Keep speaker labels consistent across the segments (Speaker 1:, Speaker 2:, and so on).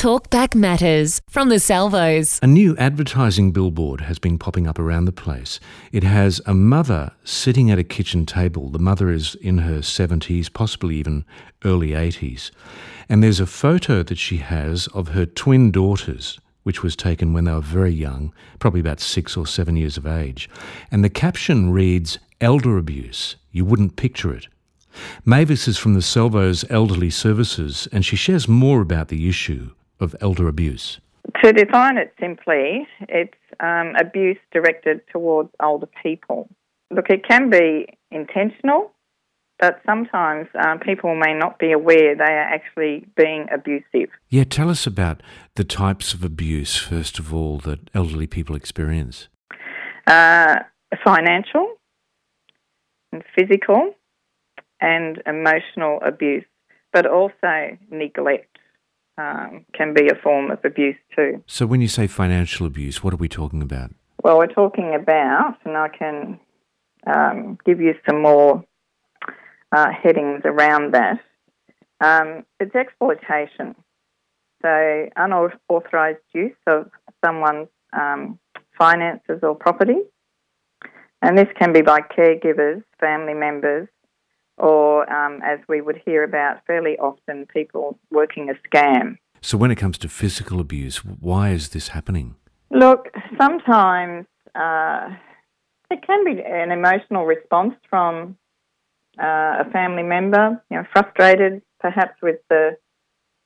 Speaker 1: Talkback Matters from the Salvos.
Speaker 2: A new advertising billboard has been popping up around the place. It has a mother sitting at a kitchen table. The mother is in her 70s, possibly even early 80s. And there's a photo that she has of her twin daughters, which was taken when they were very young, probably about six or seven years of age. And the caption reads, Elder abuse. You wouldn't picture it. Mavis is from the Salvos Elderly Services, and she shares more about the issue of elder abuse.
Speaker 3: To define it simply, it's um, abuse directed towards older people. Look, it can be intentional, but sometimes um, people may not be aware they are actually being abusive.
Speaker 2: Yeah, tell us about the types of abuse, first of all, that elderly people experience.
Speaker 3: Uh, financial and physical and emotional abuse, but also neglect um, can be a form of abuse too.
Speaker 2: So, when you say financial abuse, what are we talking about?
Speaker 3: Well, we're talking about, and I can um, give you some more uh, headings around that. Um, it's exploitation. So, unauthorised use of someone's um, finances or property. And this can be by caregivers, family members, or um, as we would hear about fairly often, people working a scam.
Speaker 2: So, when it comes to physical abuse, why is this happening?
Speaker 3: Look, sometimes uh, it can be an emotional response from uh, a family member, you know, frustrated perhaps with the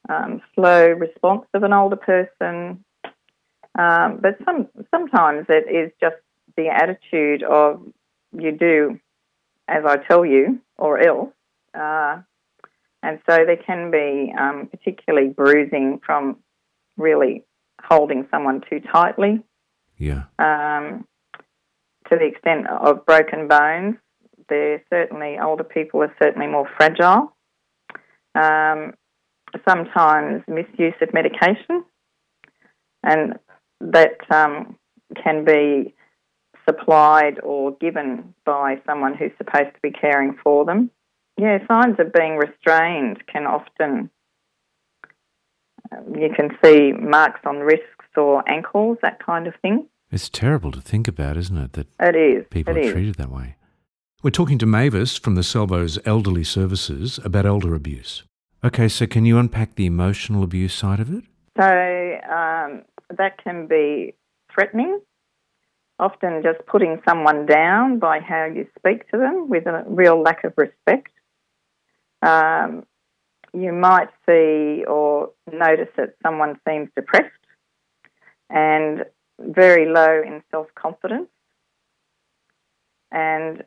Speaker 3: um, slow response of an older person. Um, but some sometimes it is just the attitude of you do as I tell you, or else. Uh, and so there can be um, particularly bruising from really holding someone too tightly.
Speaker 2: Yeah.
Speaker 3: Um, to the extent of broken bones, they're certainly, older people are certainly more fragile. Um, sometimes misuse of medication, and that um, can be supplied or given by someone who's supposed to be caring for them. Yeah, signs of being restrained can often, um, you can see marks on wrists or ankles, that kind of thing.
Speaker 2: It's terrible to think about, isn't it? That
Speaker 3: it is.
Speaker 2: People
Speaker 3: it
Speaker 2: are
Speaker 3: is.
Speaker 2: treated that way. We're talking to Mavis from the Salvos Elderly Services about elder abuse. Okay, so can you unpack the emotional abuse side of it?
Speaker 3: So um, that can be threatening, often just putting someone down by how you speak to them with a real lack of respect. Um, you might see or notice that someone seems depressed and very low in self confidence and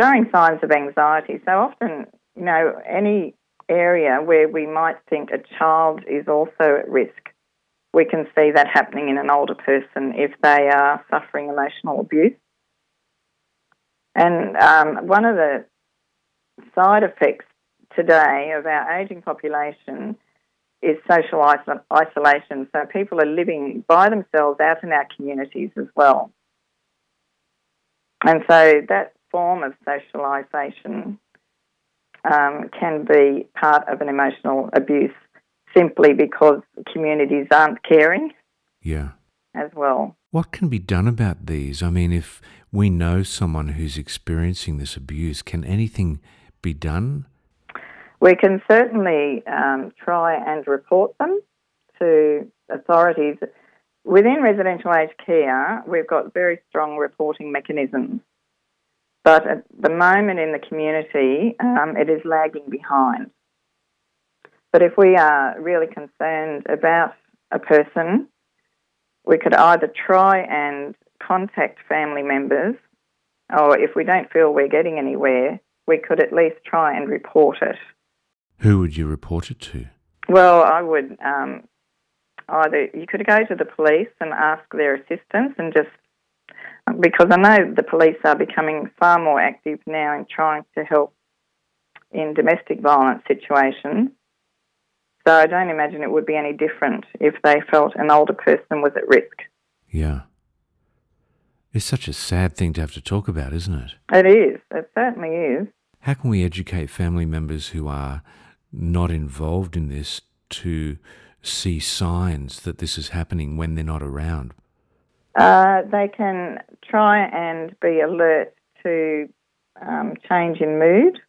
Speaker 3: showing signs of anxiety. So often, you know, any area where we might think a child is also at risk we can see that happening in an older person if they are suffering emotional abuse. And um, one of the side effects today of our ageing population is social isolation. So people are living by themselves out in our communities as well. And so that form of socialisation um, can be part of an emotional abuse simply because communities aren't caring.
Speaker 2: Yeah.
Speaker 3: As well.
Speaker 2: What can be done about these? I mean, if we know someone who's experiencing this abuse, can anything be done?
Speaker 3: We can certainly um, try and report them to authorities. Within residential aged care, we've got very strong reporting mechanisms. But at the moment in the community, um, it is lagging behind. But if we are really concerned about a person, we could either try and contact family members, or if we don't feel we're getting anywhere, we could at least try and report it.
Speaker 2: Who would you report it to?
Speaker 3: Well, I would um, either you could go to the police and ask their assistance, and just because I know the police are becoming far more active now in trying to help in domestic violence situations. So I don't imagine it would be any different if they felt an older person was at risk.
Speaker 2: Yeah. It's such a sad thing to have to talk about, isn't it?
Speaker 3: It is. It certainly is.
Speaker 2: How can we educate family members who are not involved in this to see signs that this is happening when they're not around?
Speaker 3: Uh, they can try and be alert to um, change in mood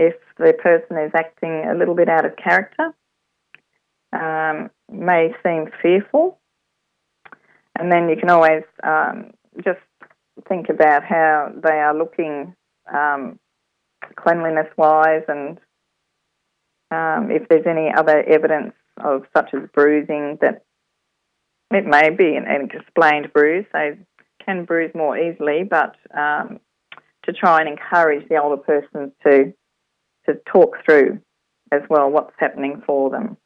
Speaker 3: if the person is acting a little bit out of character, um, may seem fearful. And then you can always um, just think about how they are looking um, cleanliness wise and um, if there's any other evidence of such as bruising that it may be an, explained bruise. They can bruise more easily, but um, to try and encourage the older persons to to talk through as well what's happening for them.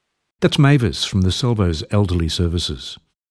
Speaker 2: That's Mavis from the Salvos Elderly Services.